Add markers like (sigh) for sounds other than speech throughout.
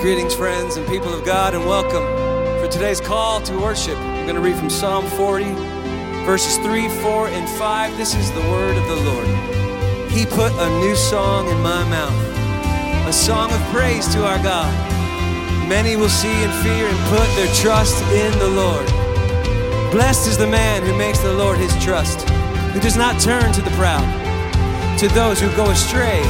Greetings, friends and people of God, and welcome for today's call to worship. I'm going to read from Psalm 40, verses 3, 4, and 5. This is the word of the Lord. He put a new song in my mouth, a song of praise to our God. Many will see and fear and put their trust in the Lord. Blessed is the man who makes the Lord his trust, who does not turn to the proud, to those who go astray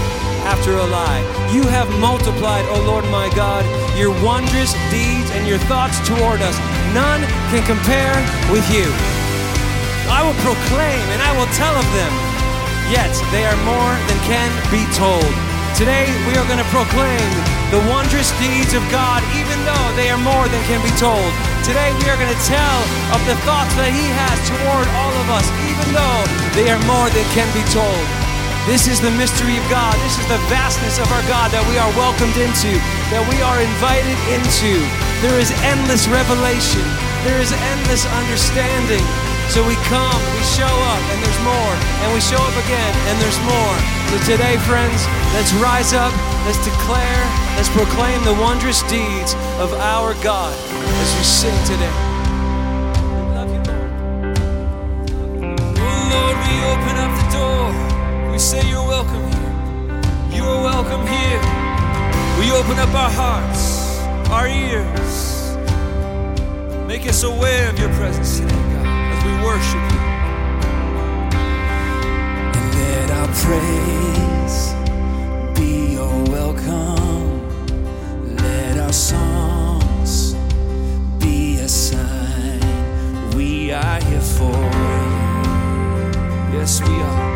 after a lie. You have multiplied, O Lord my God, your wondrous deeds and your thoughts toward us. None can compare with you. I will proclaim and I will tell of them, yet they are more than can be told. Today we are going to proclaim the wondrous deeds of God, even though they are more than can be told. Today we are going to tell of the thoughts that He has toward all of us, even though they are more than can be told. This is the mystery of God. This is the vastness of our God that we are welcomed into, that we are invited into. There is endless revelation, there is endless understanding. So we come, we show up, and there's more, and we show up again, and there's more. So today, friends, let's rise up, let's declare, let's proclaim the wondrous deeds of our God as we sing today. Love you, Lord. Oh Lord, we open say you're welcome here. You are welcome here. We open up our hearts, our ears. Make us aware of your presence today, God, as we worship you. And let our praise be your welcome. Let our songs be a sign we are here for you. Yes, we are.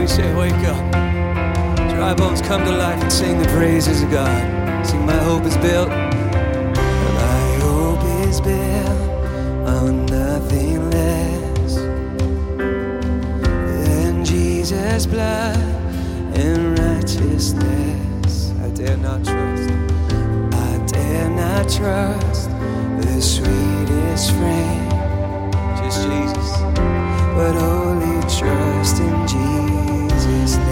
we say, Wake up. Dry bones come to life and sing the praises of God. Sing, My hope is built. My hope is built on nothing less than Jesus' blood and righteousness. I dare not trust. I dare not trust the sweetest friend, just Jesus, but only trust in Jesus.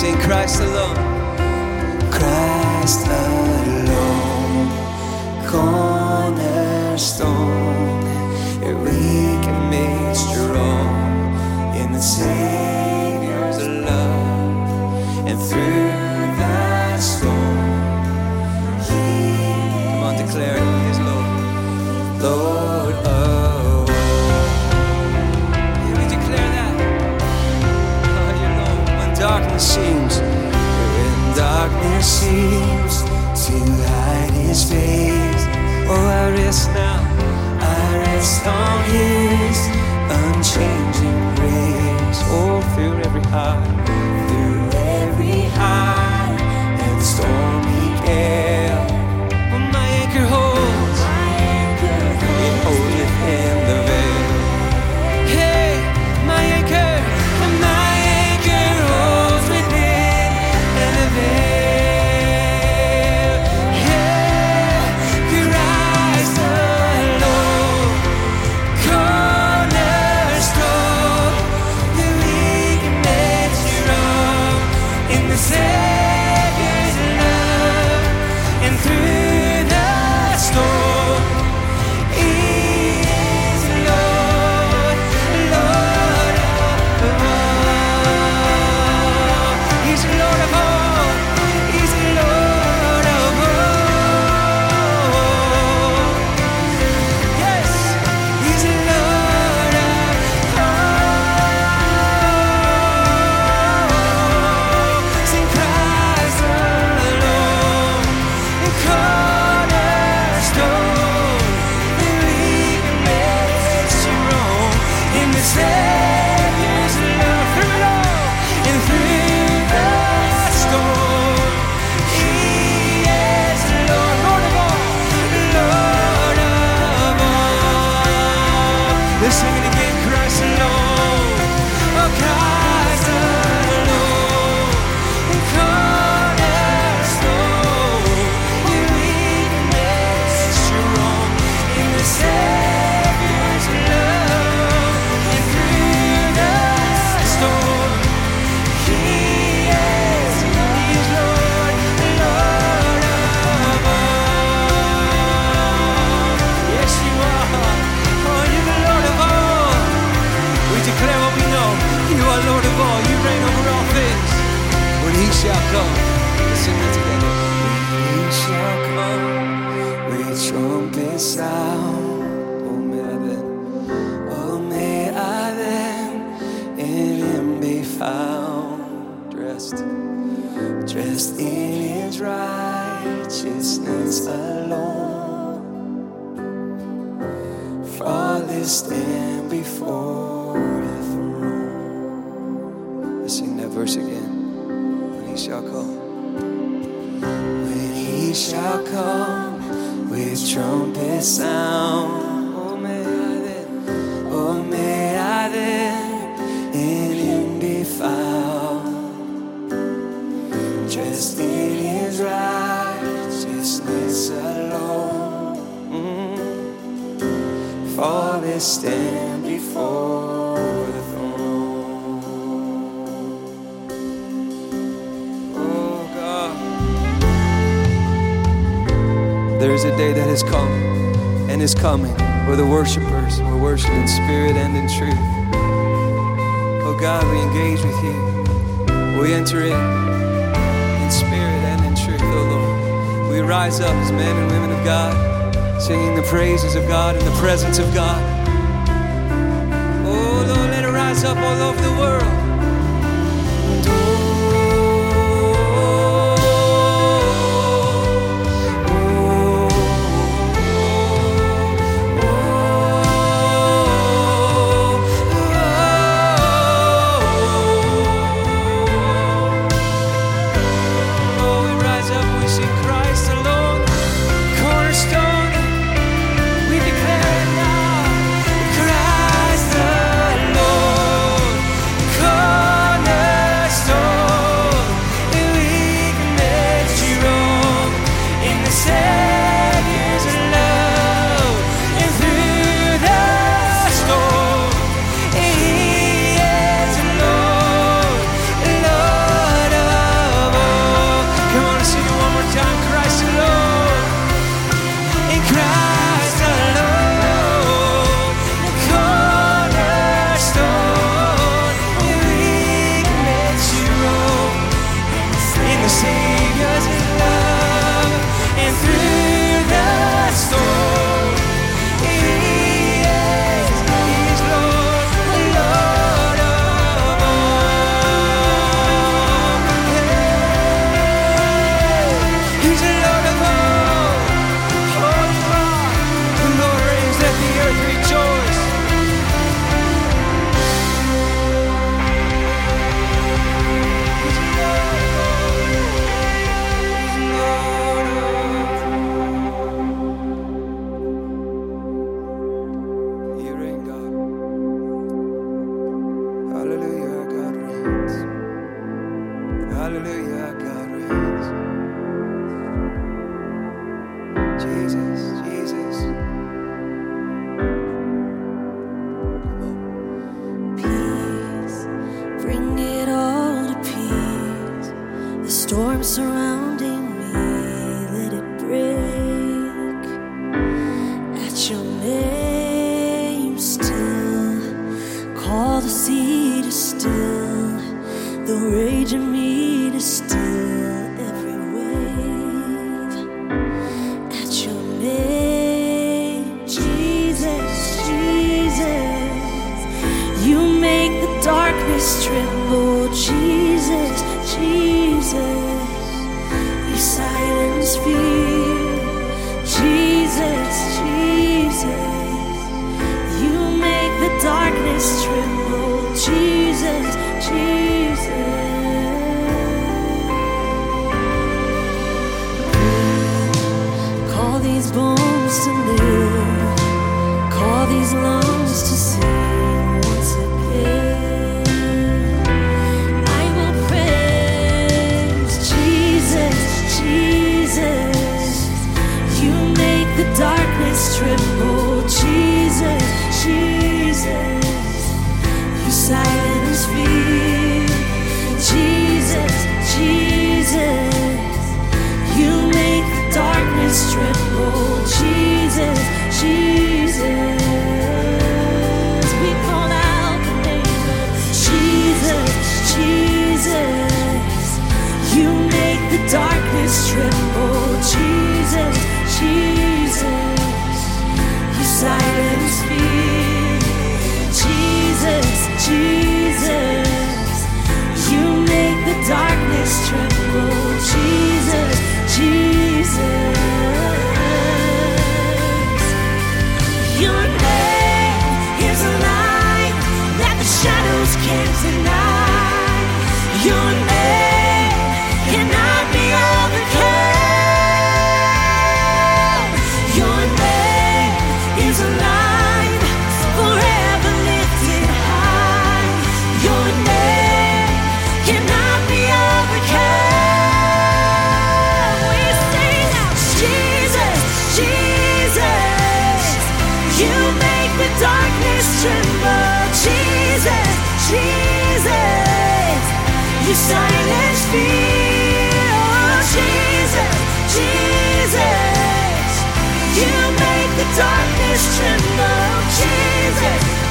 sing Christ alone, Christ alone, cornerstone, and we can make strong. In the sea. away. stand before. There is a day that has come and is coming where the worshipers will worship in spirit and in truth. Oh God, we engage with you. We enter in in spirit and in truth, oh Lord. We rise up as men and women of God, singing the praises of God in the presence of God. Oh Lord, let it rise up all over the world.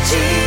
Jesus,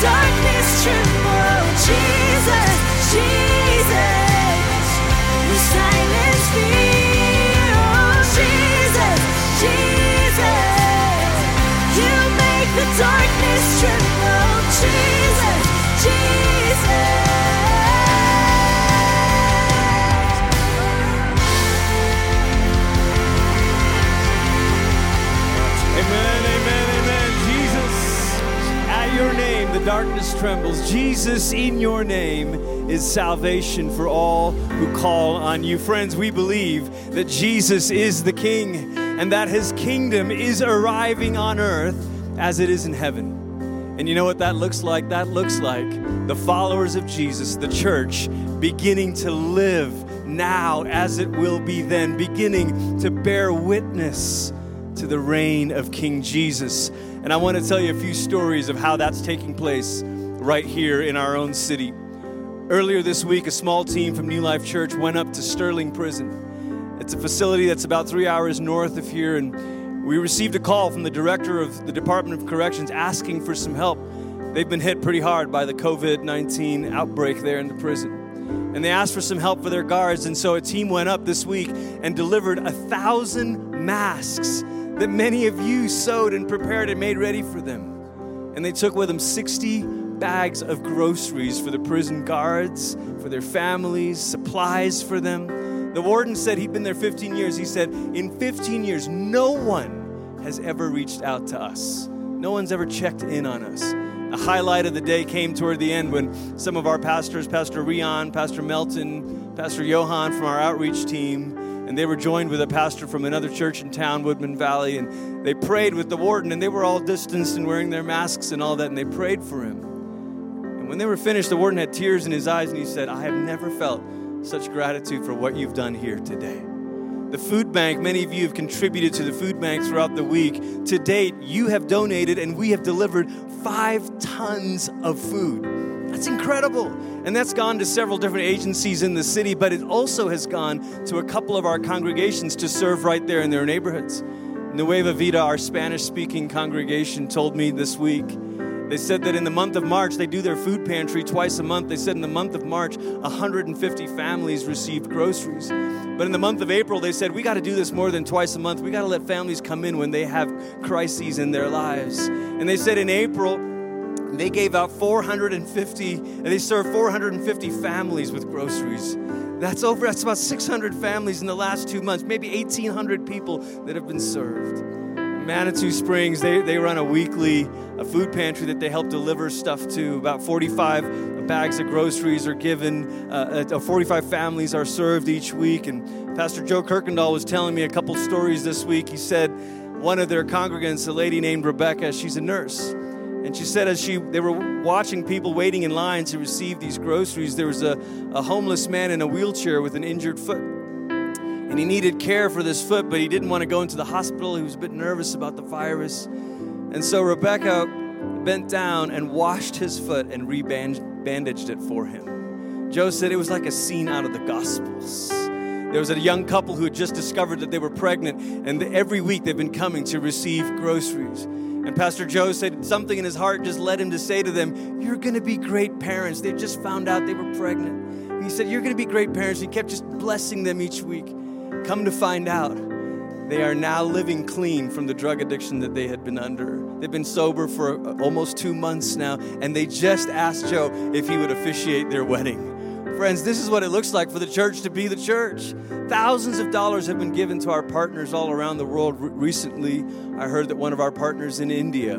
darkness tremble, the darkness trembles. Jesus, in your name is salvation for all who call on you. Friends, we believe that Jesus is the King and that his kingdom is arriving on earth as it is in heaven. And you know what that looks like? That looks like the followers of Jesus, the church, beginning to live now as it will be then, beginning to bear witness to the reign of King Jesus. And I want to tell you a few stories of how that's taking place right here in our own city. Earlier this week, a small team from New Life Church went up to Sterling Prison. It's a facility that's about three hours north of here, and we received a call from the director of the Department of Corrections asking for some help. They've been hit pretty hard by the COVID 19 outbreak there in the prison. and they asked for some help for their guards. And so a team went up this week and delivered a thousand masks that many of you sewed and prepared and made ready for them. And they took with them 60 bags of groceries for the prison guards, for their families, supplies for them. The warden said he'd been there 15 years. He said, In 15 years, no one has ever reached out to us. No one's ever checked in on us. A highlight of the day came toward the end when some of our pastors, Pastor Rion, Pastor Melton, Pastor Johan from our outreach team, and they were joined with a pastor from another church in town, Woodman Valley, and they prayed with the warden, and they were all distanced and wearing their masks and all that, and they prayed for him. And when they were finished, the warden had tears in his eyes, and he said, I have never felt such gratitude for what you've done here today the food bank, many of you have contributed to the food bank throughout the week. To date, you have donated and we have delivered five tons of food. That's incredible. And that's gone to several different agencies in the city, but it also has gone to a couple of our congregations to serve right there in their neighborhoods. Nueva Vida, our Spanish speaking congregation, told me this week they said that in the month of March, they do their food pantry twice a month. They said in the month of March, 150 families received groceries. But in the month of April, they said, we got to do this more than twice a month. We got to let families come in when they have crises in their lives. And they said in April, they gave out 450, and they served 450 families with groceries. That's over, that's about 600 families in the last two months, maybe 1,800 people that have been served. Manitou Springs, they, they run a weekly a food pantry that they help deliver stuff to. About 45 bags of groceries are given, uh, uh, 45 families are served each week. And Pastor Joe Kirkendall was telling me a couple stories this week. He said one of their congregants, a lady named Rebecca, she's a nurse. And she said, as she they were watching people waiting in line to receive these groceries, there was a, a homeless man in a wheelchair with an injured foot and he needed care for this foot, but he didn't want to go into the hospital. He was a bit nervous about the virus. And so Rebecca bent down and washed his foot and rebandaged it for him. Joe said it was like a scene out of the Gospels. There was a young couple who had just discovered that they were pregnant, and every week they've been coming to receive groceries. And Pastor Joe said something in his heart just led him to say to them, You're going to be great parents. They just found out they were pregnant. And he said, You're going to be great parents. He kept just blessing them each week. Come to find out, they are now living clean from the drug addiction that they had been under. They've been sober for almost two months now, and they just asked Joe if he would officiate their wedding. Friends, this is what it looks like for the church to be the church. Thousands of dollars have been given to our partners all around the world. recently, I heard that one of our partners in India,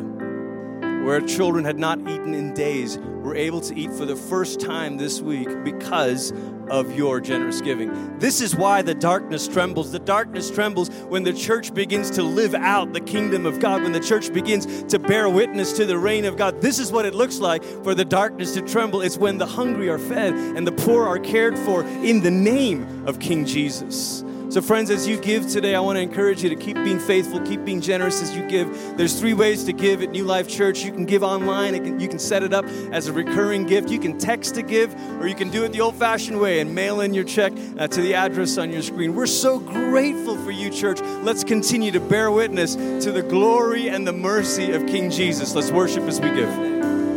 where children had not eaten in days, were able to eat for the first time this week because of your generous giving. This is why the darkness trembles. The darkness trembles when the church begins to live out the kingdom of God, when the church begins to bear witness to the reign of God. This is what it looks like for the darkness to tremble. It's when the hungry are fed and the poor are cared for in the name of King Jesus. So, friends, as you give today, I want to encourage you to keep being faithful, keep being generous as you give. There's three ways to give at New Life Church. You can give online, you can set it up as a recurring gift. You can text to give, or you can do it the old fashioned way and mail in your check uh, to the address on your screen. We're so grateful for you, church. Let's continue to bear witness to the glory and the mercy of King Jesus. Let's worship as we give.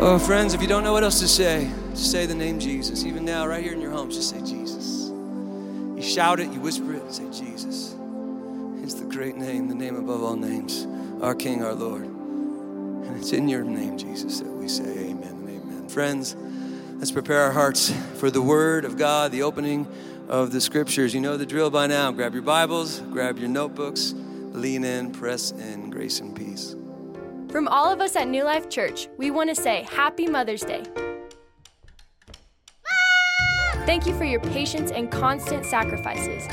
Oh, friends, if you don't know what else to say, just say the name Jesus. Even now, right here in your homes, just say Jesus. You shout it, you whisper it, say Jesus. It's the great name, the name above all names our King, our Lord. And it's in your name, Jesus, that we say amen and amen. Friends, let's prepare our hearts for the Word of God, the opening of the Scriptures. You know the drill by now. Grab your Bibles, grab your notebooks, lean in, press in, grace and peace. From all of us at New Life Church, we want to say Happy Mother's Day. Thank you for your patience and constant sacrifices,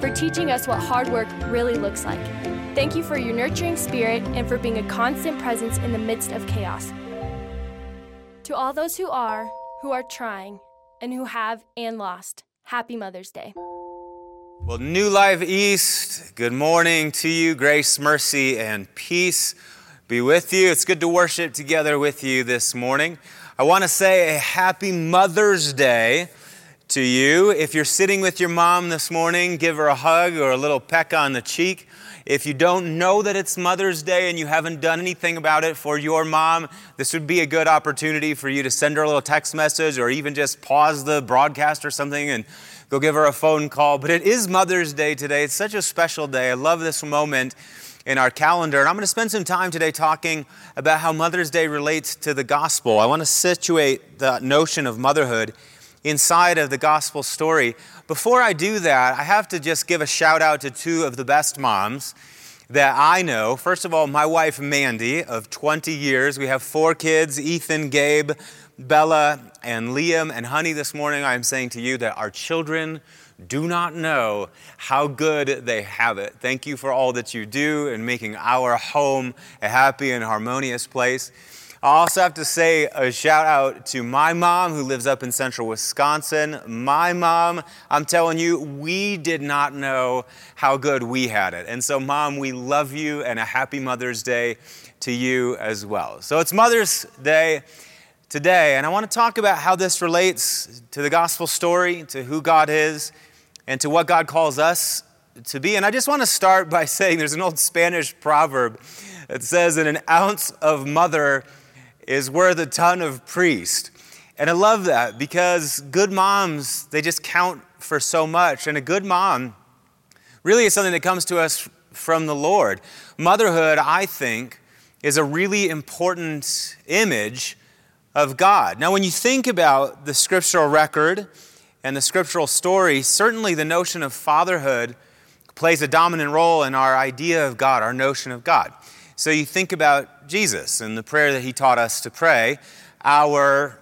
for teaching us what hard work really looks like. Thank you for your nurturing spirit and for being a constant presence in the midst of chaos. To all those who are, who are trying, and who have and lost, Happy Mother's Day. Well, New Life East, good morning to you. Grace, mercy, and peace be with you. It's good to worship together with you this morning. I want to say a happy Mother's Day to you. If you're sitting with your mom this morning, give her a hug or a little peck on the cheek. If you don't know that it's Mother's Day and you haven't done anything about it for your mom, this would be a good opportunity for you to send her a little text message or even just pause the broadcast or something and go give her a phone call. But it is Mother's Day today. It's such a special day. I love this moment in our calendar. And I'm going to spend some time today talking about how Mother's Day relates to the gospel. I want to situate the notion of motherhood inside of the gospel story. Before I do that, I have to just give a shout out to two of the best moms that I know. First of all, my wife Mandy of 20 years. We have four kids Ethan, Gabe, Bella, and Liam. And honey, this morning I am saying to you that our children do not know how good they have it. Thank you for all that you do in making our home a happy and harmonious place. I also have to say a shout out to my mom who lives up in central Wisconsin. My mom, I'm telling you, we did not know how good we had it. And so, mom, we love you and a happy Mother's Day to you as well. So, it's Mother's Day today, and I want to talk about how this relates to the gospel story, to who God is, and to what God calls us to be. And I just want to start by (laughs) saying there's an old Spanish proverb that says that an ounce of mother is worth a ton of priest. And I love that because good moms, they just count for so much. And a good mom really is something that comes to us from the Lord. Motherhood, I think, is a really important image of God. Now, when you think about the scriptural record and the scriptural story, certainly the notion of fatherhood plays a dominant role in our idea of God, our notion of God. So you think about Jesus and the prayer that he taught us to pray Our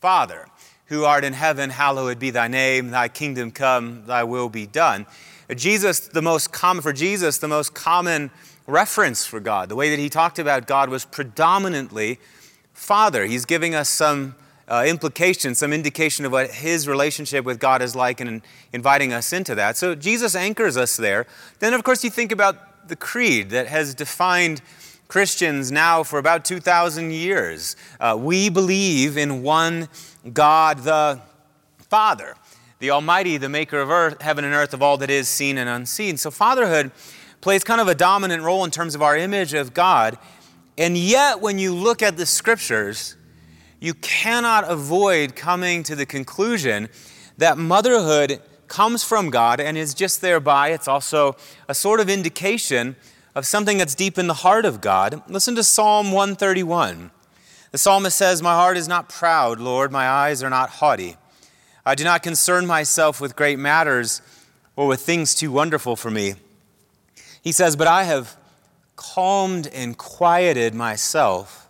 Father, who art in heaven, hallowed be thy name, thy kingdom come, thy will be done. Jesus, the most common, for Jesus, the most common reference for God, the way that he talked about God was predominantly Father. He's giving us some uh, implication, some indication of what his relationship with God is like and inviting us into that. So Jesus anchors us there. Then, of course, you think about the creed that has defined Christians now for about 2,000 years. Uh, we believe in one God the Father, the Almighty, the maker of earth, heaven and earth, of all that is seen and unseen. So, fatherhood plays kind of a dominant role in terms of our image of God. And yet, when you look at the scriptures, you cannot avoid coming to the conclusion that motherhood comes from God and is just thereby, it's also a sort of indication of something that's deep in the heart of God. Listen to Psalm 131. The psalmist says, My heart is not proud, Lord, my eyes are not haughty. I do not concern myself with great matters or with things too wonderful for me. He says, But I have calmed and quieted myself.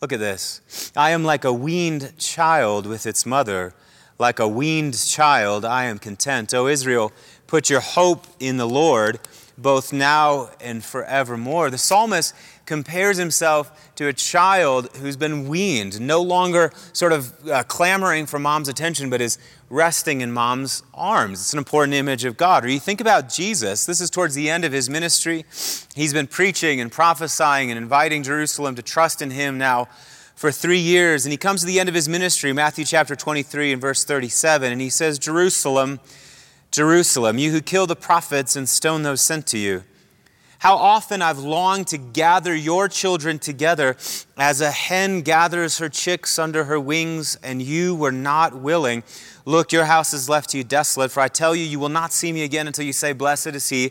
Look at this. I am like a weaned child with its mother. Like a weaned child, I am content. O Israel, put your hope in the Lord, both now and forevermore. The psalmist compares himself to a child who's been weaned, no longer sort of uh, clamoring for mom's attention, but is resting in mom's arms. It's an important image of God. Or you think about Jesus, this is towards the end of his ministry. He's been preaching and prophesying and inviting Jerusalem to trust in him now for three years. And he comes to the end of his ministry, Matthew chapter 23 and verse 37, and he says, Jerusalem, Jerusalem, you who kill the prophets and stone those sent to you. How often I've longed to gather your children together as a hen gathers her chicks under her wings, and you were not willing. Look, your house is left to you desolate, for I tell you, you will not see me again until you say, Blessed is he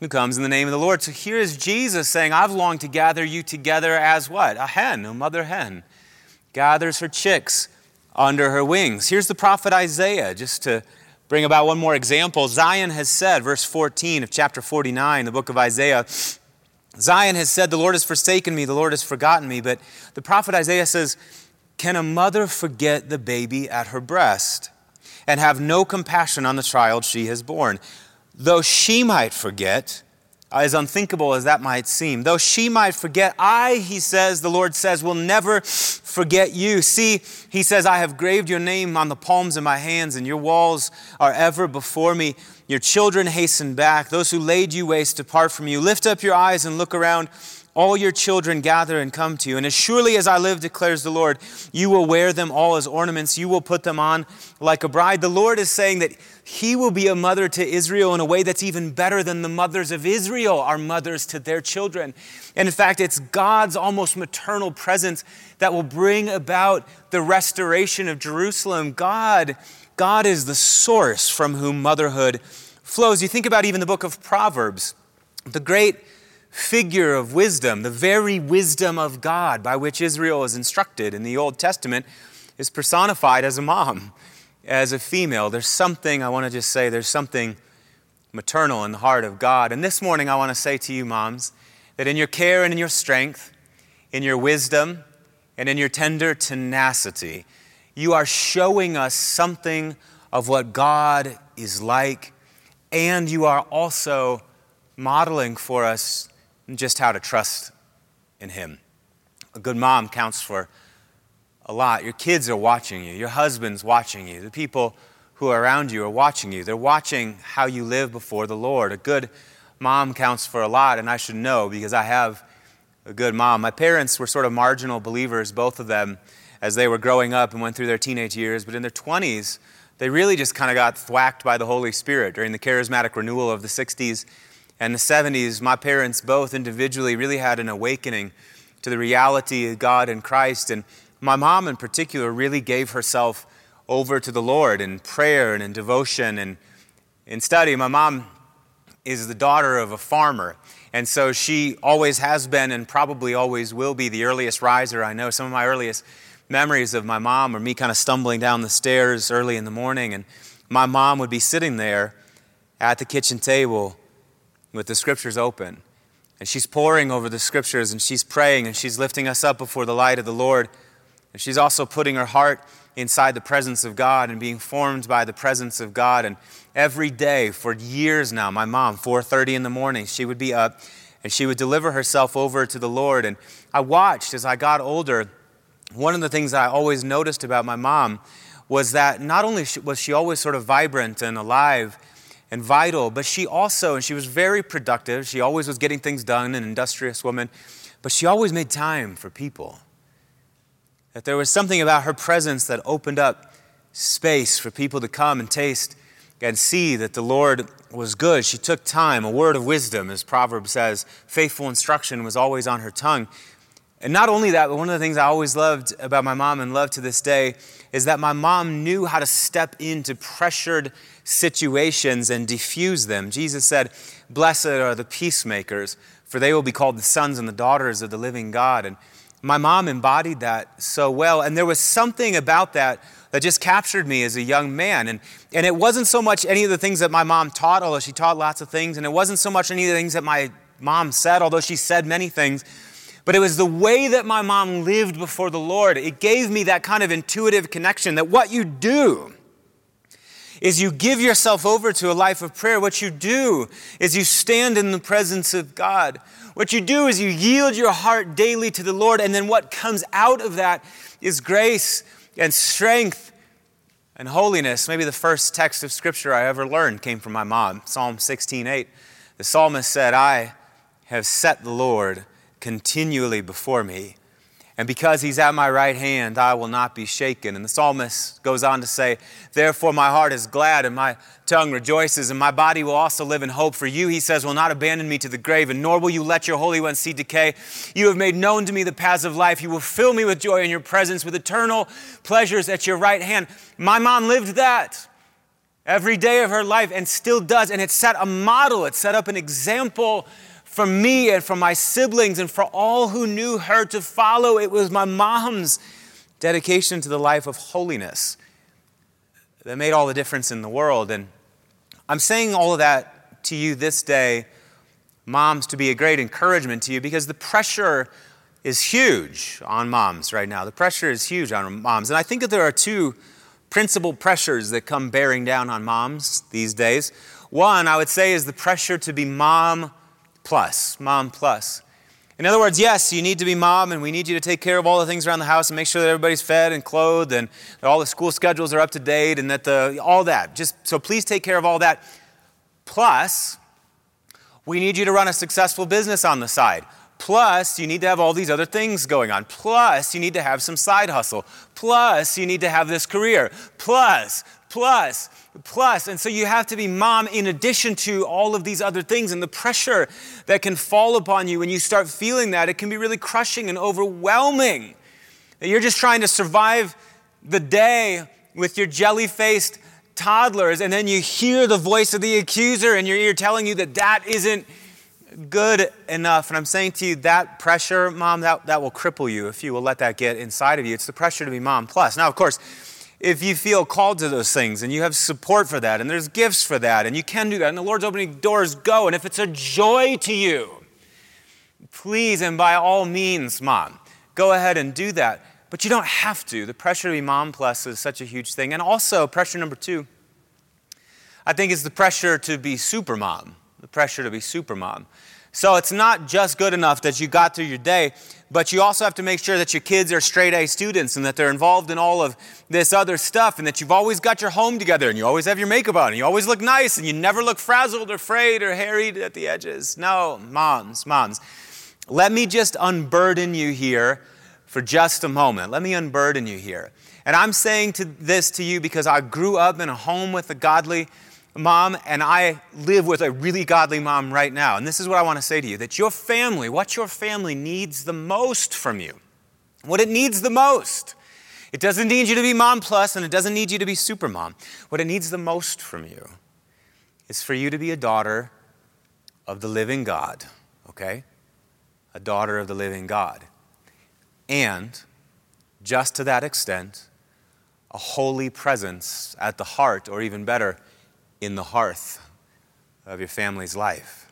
who comes in the name of the Lord. So here is Jesus saying, I've longed to gather you together as what? A hen, a mother hen, gathers her chicks under her wings. Here's the prophet Isaiah, just to bring about one more example. Zion has said, verse 14 of chapter 49, the book of Isaiah, Zion has said, The Lord has forsaken me, the Lord has forgotten me. But the prophet Isaiah says, Can a mother forget the baby at her breast and have no compassion on the child she has borne? Though she might forget, Uh, as unthinkable as that might seem, though she might forget, I, he says, the Lord says, will never forget you. See, he says, I have graved your name on the palms of my hands, and your walls are ever before me. Your children hasten back. Those who laid you waste depart from you. Lift up your eyes and look around. All your children gather and come to you. And as surely as I live, declares the Lord, you will wear them all as ornaments. You will put them on like a bride. The Lord is saying that He will be a mother to Israel in a way that's even better than the mothers of Israel are mothers to their children. And in fact, it's God's almost maternal presence that will bring about the restoration of Jerusalem. God, God is the source from whom motherhood flows. You think about even the book of Proverbs, the great figure of wisdom, the very wisdom of God by which Israel is instructed in the Old Testament, is personified as a mom, as a female. There's something, I want to just say, there's something maternal in the heart of God. And this morning, I want to say to you, moms, that in your care and in your strength, in your wisdom, and in your tender tenacity, you are showing us something of what God is like, and you are also modeling for us just how to trust in Him. A good mom counts for a lot. Your kids are watching you, your husband's watching you, the people who are around you are watching you. They're watching how you live before the Lord. A good mom counts for a lot, and I should know because I have a good mom. My parents were sort of marginal believers, both of them, as they were growing up and went through their teenage years, but in their 20s, they really just kind of got thwacked by the Holy Spirit during the charismatic renewal of the 60s and the 70s, my parents both individually really had an awakening to the reality of God and Christ. And my mom, in particular, really gave herself over to the Lord in prayer and in devotion and in study. My mom is the daughter of a farmer. And so she always has been and probably always will be the earliest riser I know. Some of my earliest memories of my mom are me kind of stumbling down the stairs early in the morning, and my mom would be sitting there at the kitchen table with the scriptures open. And she's poring over the scriptures and she's praying and she's lifting us up before the light of the Lord. She's also putting her heart inside the presence of God and being formed by the presence of God. And every day for years now, my mom, 4:30 in the morning, she would be up and she would deliver herself over to the Lord. And I watched as I got older. One of the things I always noticed about my mom was that not only was she always sort of vibrant and alive, and vital, but she also, and she was very productive. She always was getting things done, an industrious woman, but she always made time for people. That there was something about her presence that opened up space for people to come and taste and see that the Lord was good. She took time, a word of wisdom, as Proverbs says. Faithful instruction was always on her tongue. And not only that, but one of the things I always loved about my mom and love to this day is that my mom knew how to step into pressured situations and diffuse them. Jesus said, Blessed are the peacemakers, for they will be called the sons and the daughters of the living God. And my mom embodied that so well. And there was something about that that just captured me as a young man. And, and it wasn't so much any of the things that my mom taught, although she taught lots of things. And it wasn't so much any of the things that my mom said, although she said many things but it was the way that my mom lived before the Lord. It gave me that kind of intuitive connection that what you do is you give yourself over to a life of prayer. What you do is you stand in the presence of God. What you do is you yield your heart daily to the Lord, and then what comes out of that is grace and strength and holiness. Maybe the first text of scripture I ever learned came from my mom, Psalm 16:8. The psalmist said, "I have set the Lord continually before me, And because he's at my right hand, I will not be shaken. And the psalmist goes on to say, Therefore, my heart is glad and my tongue rejoices, and my body will also live in hope. For you, he says, will not abandon me to the grave, and nor will you let your Holy One see decay. You have made known to me the paths of life. You will fill me with joy in your presence, with eternal pleasures at your right hand. My mom lived that every day of her life and still does. And it set a model, it set up an example for me and for my siblings and for all who knew her to follow. It was my mom's dedication to the life of holiness that made all the difference in the world. And I'm saying all of that to you this day, moms, to be a great encouragement to you because the pressure is huge on moms right now. The pressure is huge on moms. And I think that there are two principal pressures that come bearing down on moms these days. One, I would say, is the pressure to be mom plus, mom plus. In other words, yes, you need to be mom, and we need you to take care of all the things around the house and make sure that everybody's fed and clothed, and that all the school schedules are up to date, and that the all that. Just so please take care of all that. Plus, we need you to run a successful business on the side. Plus, you need to have all these other things going on. Plus, you need to have some side hustle. Plus, you need to have this career. Plus, plus, plus. And so you have to be mom in addition to all of these other things. And the pressure that can fall upon you when you start feeling that, it can be really crushing and overwhelming. You're just trying to survive the day with your jelly faced toddlers, and then you hear the voice of the accuser in your ear telling you that that isn't good enough. And I'm saying to you, that pressure, mom, that, that will cripple you if you will let that get inside of you. It's the pressure to be mom plus. Now, of course, if you feel called to those things and you have support for that and there's gifts for that and you can do that and the Lord's opening doors, go. And if it's a joy to you, please and by all means, mom, go ahead and do that. But you don't have to. The pressure to be mom plus is such a huge thing. And also, pressure number two, I think, is the pressure to be super mom. The pressure to be super mom. So it's not just good enough that you got through your day, but you also have to make sure that your kids are straight A students and that they're involved in all of this other stuff and that you've always got your home together and you always have your makeup on and you always look nice and you never look frazzled or frayed or harried at the edges. No, moms, moms. Let me just unburden you here for just a moment. Let me unburden you here. And I'm saying to this to you because I grew up in a home with a godly mom, and I live with a really godly mom right now. And this is what I want to say to you that your family, what your family needs the most from you, what it needs the most, it doesn't need you to be mom plus, and it doesn't need you to be super mom. What it needs the most from you is for you to be a daughter of the living God, okay? A daughter of the living God. And just to that extent, a holy presence at the heart, or even better, in the hearth of your family's life.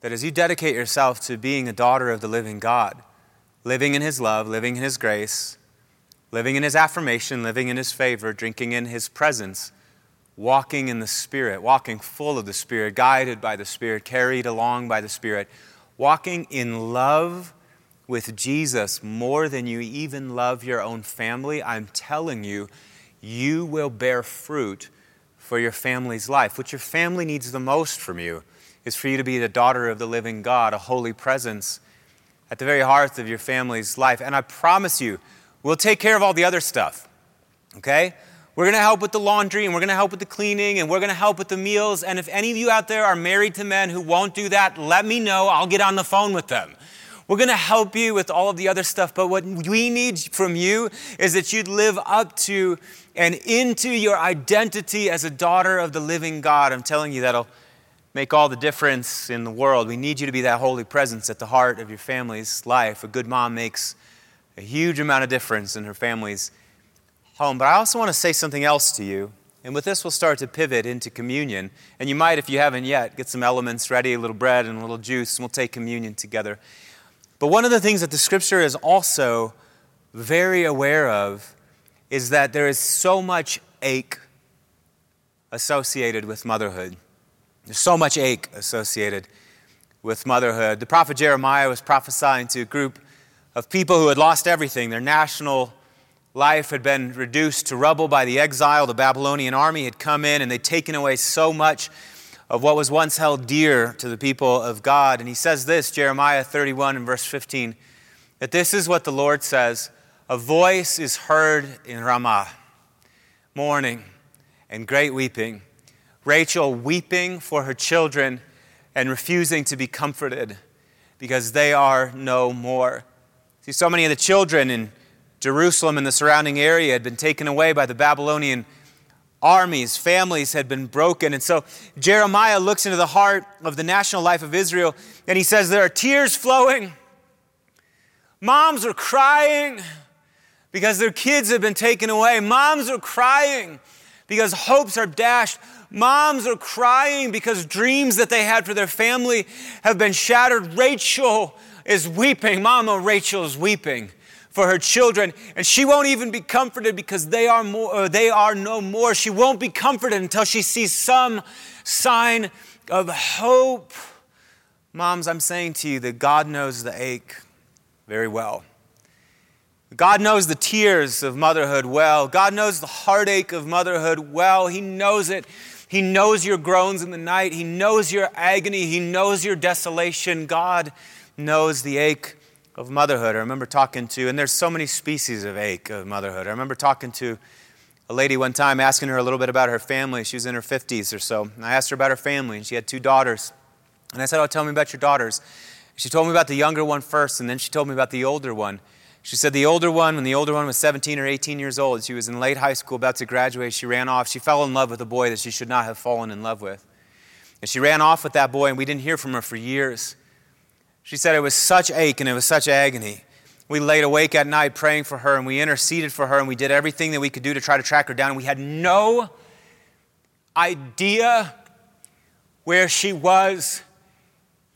That as you dedicate yourself to being a daughter of the living God, living in His love, living in His grace, living in His affirmation, living in His favor, drinking in His presence, walking in the Spirit, walking full of the Spirit, guided by the Spirit, carried along by the Spirit, walking in love with Jesus more than you even love your own family, I'm telling you, you will bear fruit for your family's life. What your family needs the most from you is for you to be the daughter of the living God, a holy presence at the very heart of your family's life. And I promise you, we'll take care of all the other stuff. Okay? We're to help with the laundry and we're to help with the cleaning and we're to help with the meals. And if any of you out there are married to men who won't do that, let me know. I'll get on the phone with them. We're going to help you with all of the other stuff, but what we need from you is that you'd live up to and into your identity as a daughter of the living God. I'm telling you, that'll make all the difference in the world. We need you to be that holy presence at the heart of your family's life. A good mom makes a huge amount of difference in her family's home. But I also want to say something else to you. And with this, we'll start to pivot into communion. And you might, if you haven't yet, get some elements ready a little bread and a little juice, and we'll take communion together. But one of the things that the scripture is also very aware of is that there is so much ache associated with motherhood. There's so much ache associated with motherhood. The prophet Jeremiah was prophesying to a group of people who had lost everything. Their national life had been reduced to rubble by the exile. The Babylonian army had come in and they'd taken away so much of what was once held dear to the people of God. And he says this, Jeremiah 31 and verse 15. that this is what the Lord says A voice is heard in Ramah, mourning and great weeping. Rachel weeping for her children and refusing to be comforted because they are no more. See, so many of the children in Jerusalem and the surrounding area had been taken away by the Babylonian armies, families had been broken. And so Jeremiah looks into the heart of the national life of Israel and he says, There are tears flowing. Moms are crying because their kids have been taken away. Moms are crying because hopes are dashed. Moms are crying because dreams that they had for their family have been shattered. Rachel is weeping. Mama Rachel is weeping for her children, and she won't even be comforted because they are more, uh, they are no more. She won't be comforted until she sees some sign of hope. Moms, I'm saying to you that God knows the ache very well. God knows the tears of motherhood well. God knows the heartache of motherhood well. He knows it. He knows your groans in the night. He knows your agony. He knows your desolation. God knows the ache of motherhood. I remember talking to, and there's so many species of ache of motherhood. I remember talking to a lady one time, asking her a little bit about her family. She was in her 50s or so. And I asked her about her family, and she had two daughters. And I said, Oh, tell me about your daughters. She told me about the younger one first, and then she told me about the older one. She said the older one, when the older one was 17 or 18 years old, she was in late high school, about to graduate, she ran off. She fell in love with a boy that she should not have fallen in love with. And she ran off with that boy, and we didn't hear from her for years. She said it was such ache and it was such agony. We laid awake at night praying for her and we interceded for her and we did everything that we could do to try to track her down. We had no idea where she was.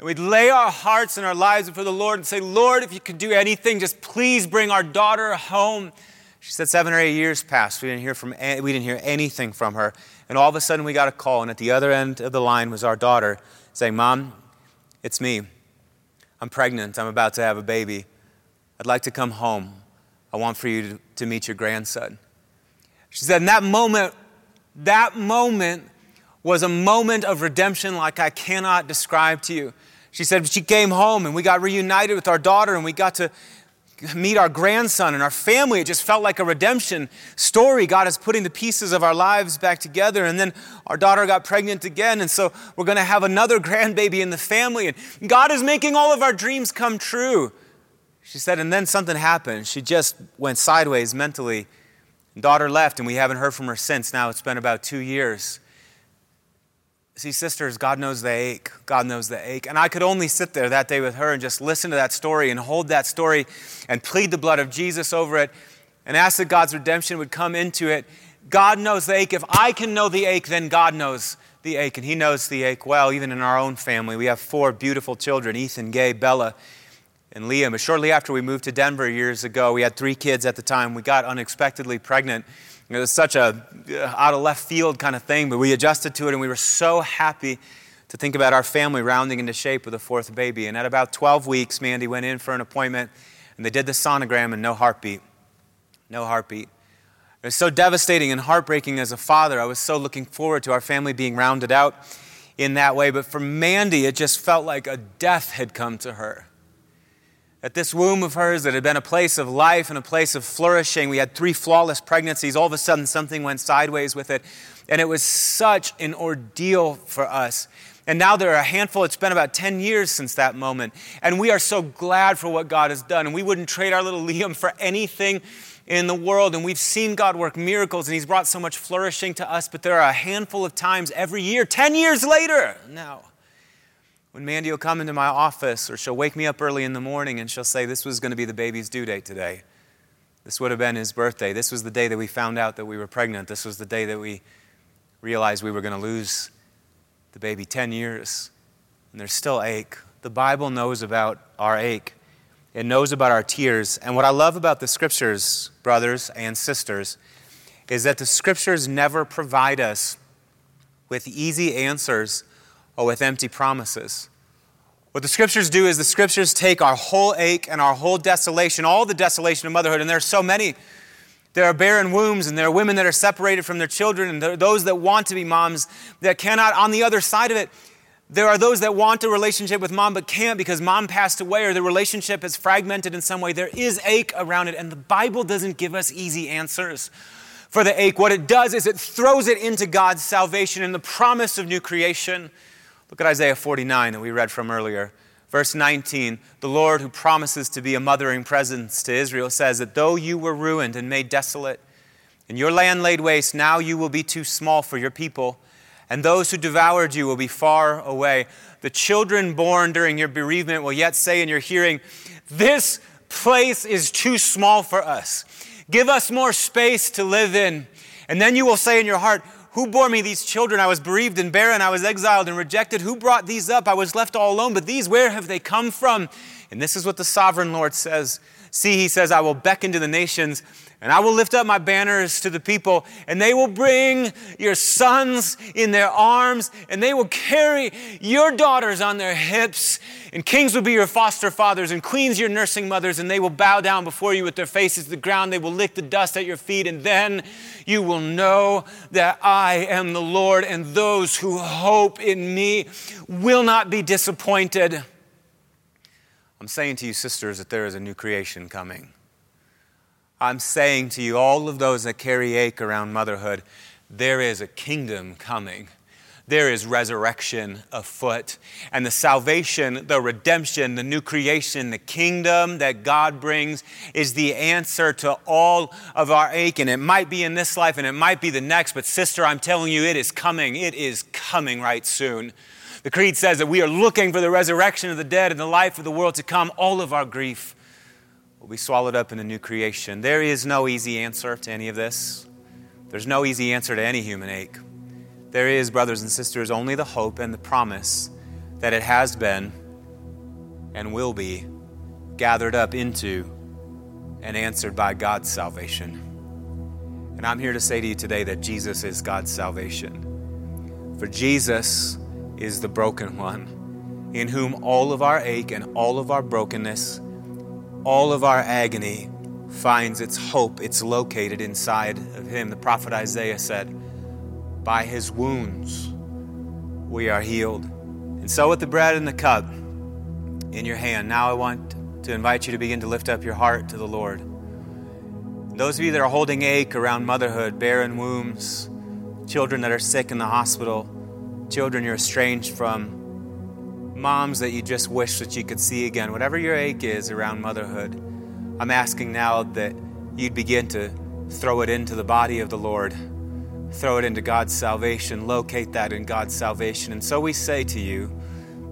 And we'd lay our hearts and our lives before the Lord and say, Lord, if you could do anything, just please bring our daughter home. She said seven or eight years passed. We didn't hear from we didn't hear anything from her. And all of a sudden we got a call, and at the other end of the line was our daughter saying, Mom, it's me. I'm pregnant. I'm about to have a baby. I'd like to come home. I want for you to, to meet your grandson. She said, in that moment, that moment was a moment of redemption like I cannot describe to you. She said, she came home and we got reunited with our daughter and we got to meet our grandson and our family. It just felt like a redemption story. God is putting the pieces of our lives back together. And then our daughter got pregnant again. And so we're going to have another (laughs) grandbaby in the family. And God is making all of our dreams come true. She said, and then something happened. She just went sideways mentally. Daughter left, and we haven't heard from her since. Now it's been about two years. See, sisters, God knows the ache. God knows the ache. And I could only sit there that day with her and just listen to that story and hold that story and plead the blood of Jesus over it and ask that God's redemption would come into it. God knows the ache. If I can know the ache, then God knows the ache. And He knows the ache well, even in our own family. We have four beautiful children Ethan, Gay, Bella, and Liam. But shortly after we moved to Denver years ago, we had three kids at the time. We got unexpectedly pregnant. It was such a uh, out of left field kind of thing, but we adjusted to it and we were so happy to think about our family rounding into shape with a fourth baby. And at about 12 weeks, Mandy went in for an appointment and they did the sonogram and no heartbeat. No heartbeat. It was so devastating and heartbreaking as a father. I was so looking forward to our family being rounded out in that way. But for Mandy, it just felt like a death had come to her. At this womb of hers that had been a place of life and a place of flourishing, we had three flawless pregnancies. All of a sudden, something went sideways with it. And it was such an ordeal for us. And now there are a handful, it's been about 10 years since that moment. And we are so glad for what God has done. And we wouldn't trade our little (laughs) Liam for anything in the world. And we've seen God work miracles, and He's brought so much flourishing to us. But there are a handful of times every year, 10 years later now, when Mandy will come into my office or she'll wake me up early in the morning and she'll say, This was going to be the baby's due date today. This would have been his birthday. This was the day that we found out that we were pregnant. This was the day that we realized we were going to lose the baby 10 years. And there's still ache. The Bible knows about our ache, it knows about our tears. And what I love about the scriptures, brothers and sisters, is that the scriptures never provide us with easy answers or with empty promises. What the scriptures do is the scriptures take our whole ache and our whole desolation, all the desolation of motherhood, and there are so many. There are barren wombs, and there are women that are separated from their children, and there are those that want to be moms that cannot. On the other side of it, There are those that want a relationship with mom but can't because mom passed away or the relationship is fragmented in some way. There is ache around it, and the Bible doesn't give us easy answers for the ache. What it does is it throws it into God's salvation and the promise of new creation. Look at Isaiah 49 that we read from earlier. Verse 19 The Lord, who promises to be a mothering presence to Israel, says that though you were ruined and made desolate, and your land laid waste, now you will be too small for your people and those who devoured you will be far away. The children born during your bereavement will yet say in your hearing, This place is too small for us. Give us more space to live in. And then you will say in your heart, Who bore me these children? I was bereaved and barren. I was exiled and rejected. Who brought these up? I was left all alone. But these, where have they come from? And this is what the sovereign Lord says. See, he says, I will beckon to the nations and I will lift up my banners to the people, and they will bring your sons in their arms, and they will carry your daughters on their hips. And kings will be your foster fathers, and queens your nursing mothers, and they will bow down before you with their faces to the ground. They will lick the dust at your feet, and then you will know that I am the Lord, and those who hope in me will not be disappointed. I'm saying to you, sisters, that there is a new creation coming. I'm saying to you, all of those that carry ache around motherhood, there is a kingdom coming. There is resurrection afoot. And the salvation, the redemption, the new creation, the kingdom that God brings is the answer to all of our ache. And it might be in this life and it might be the next, but sister, I'm telling you, it is coming. It is coming right soon. The Creed says that we are looking for the resurrection of the dead and the life of the world to come. All of our grief will be swallowed up in a new creation. There is no easy answer to any of this. There's no easy answer to any human ache. There is, brothers and sisters, only the hope and the promise that it has been and will be gathered up into and answered by God's salvation. And I'm here to say to you today that Jesus is God's salvation. For Jesus is the broken one, in whom all of our ache and all of our brokenness all of our agony finds its hope. It's located inside of Him. The prophet Isaiah said, By His wounds we are healed. And so, with the bread and the cup in your hand, now I want to invite you to begin to lift up your heart to the Lord. Those of you that are holding ache around motherhood, barren wombs, children that are sick in the hospital, children you're estranged from, moms that you just wish that you could see again, whatever your ache is around motherhood, I'm asking now that you'd begin to throw it into the body of the Lord, throw it into God's salvation, locate that in God's salvation. And so we say to you,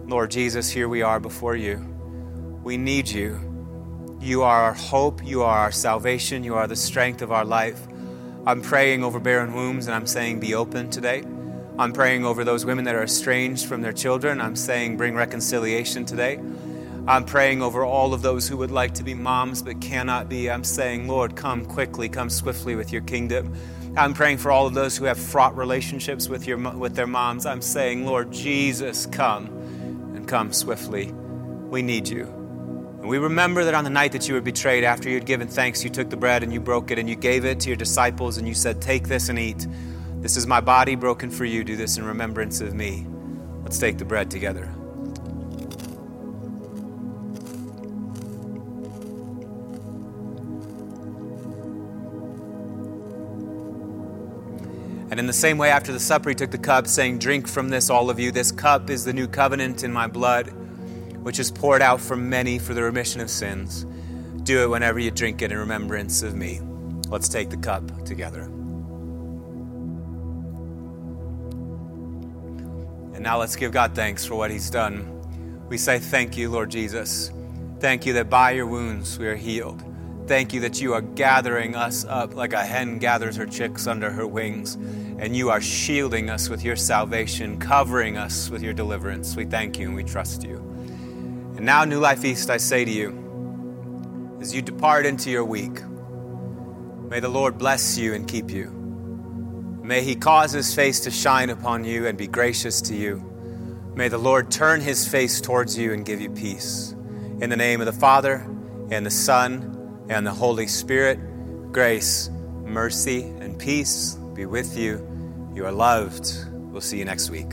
Lord Jesus, here we are before you. We need you. You are our hope, you are our salvation, you are the strength of our life. I'm praying over barren wombs and I'm saying, be open today. I'm praying over those women that are estranged from their children. I'm saying, bring reconciliation today. I'm praying over all of those who would like to be moms but cannot be. I'm saying, Lord, come quickly, come swiftly with your kingdom. I'm praying for all of those who have fraught relationships with, your, with their moms. I'm saying, Lord Jesus, come and come swiftly. We need you. And we remember that on the night that you were betrayed, after you had given thanks, you took the bread and you broke it and you gave it to your disciples and you said, Take this and eat. This is my body broken for you. Do this in remembrance of me. Let's take the bread together. And in the same way, after the supper, he took the cup, saying, Drink from this, all of you. This cup is the new covenant in my blood, which is poured out for many for the remission of sins. Do it whenever you drink it in remembrance of me. Let's take the cup together. And now let's give God thanks for what He's done. We say, Thank you, Lord Jesus. Thank you that by your wounds we are healed. Thank you that you are gathering us up like a hen gathers her chicks under her wings, and you are shielding us with your salvation, covering us with your deliverance. We thank you and we trust you. And now, New Life East, I say to you, as you depart into your week, may the Lord bless you and keep you. May he cause his face to shine upon you and be gracious to you. May the Lord turn his face towards you and give you peace. In the name of the Father, and the Son, and the Holy Spirit, grace, mercy, and peace be with you. You are loved. We'll see you next week.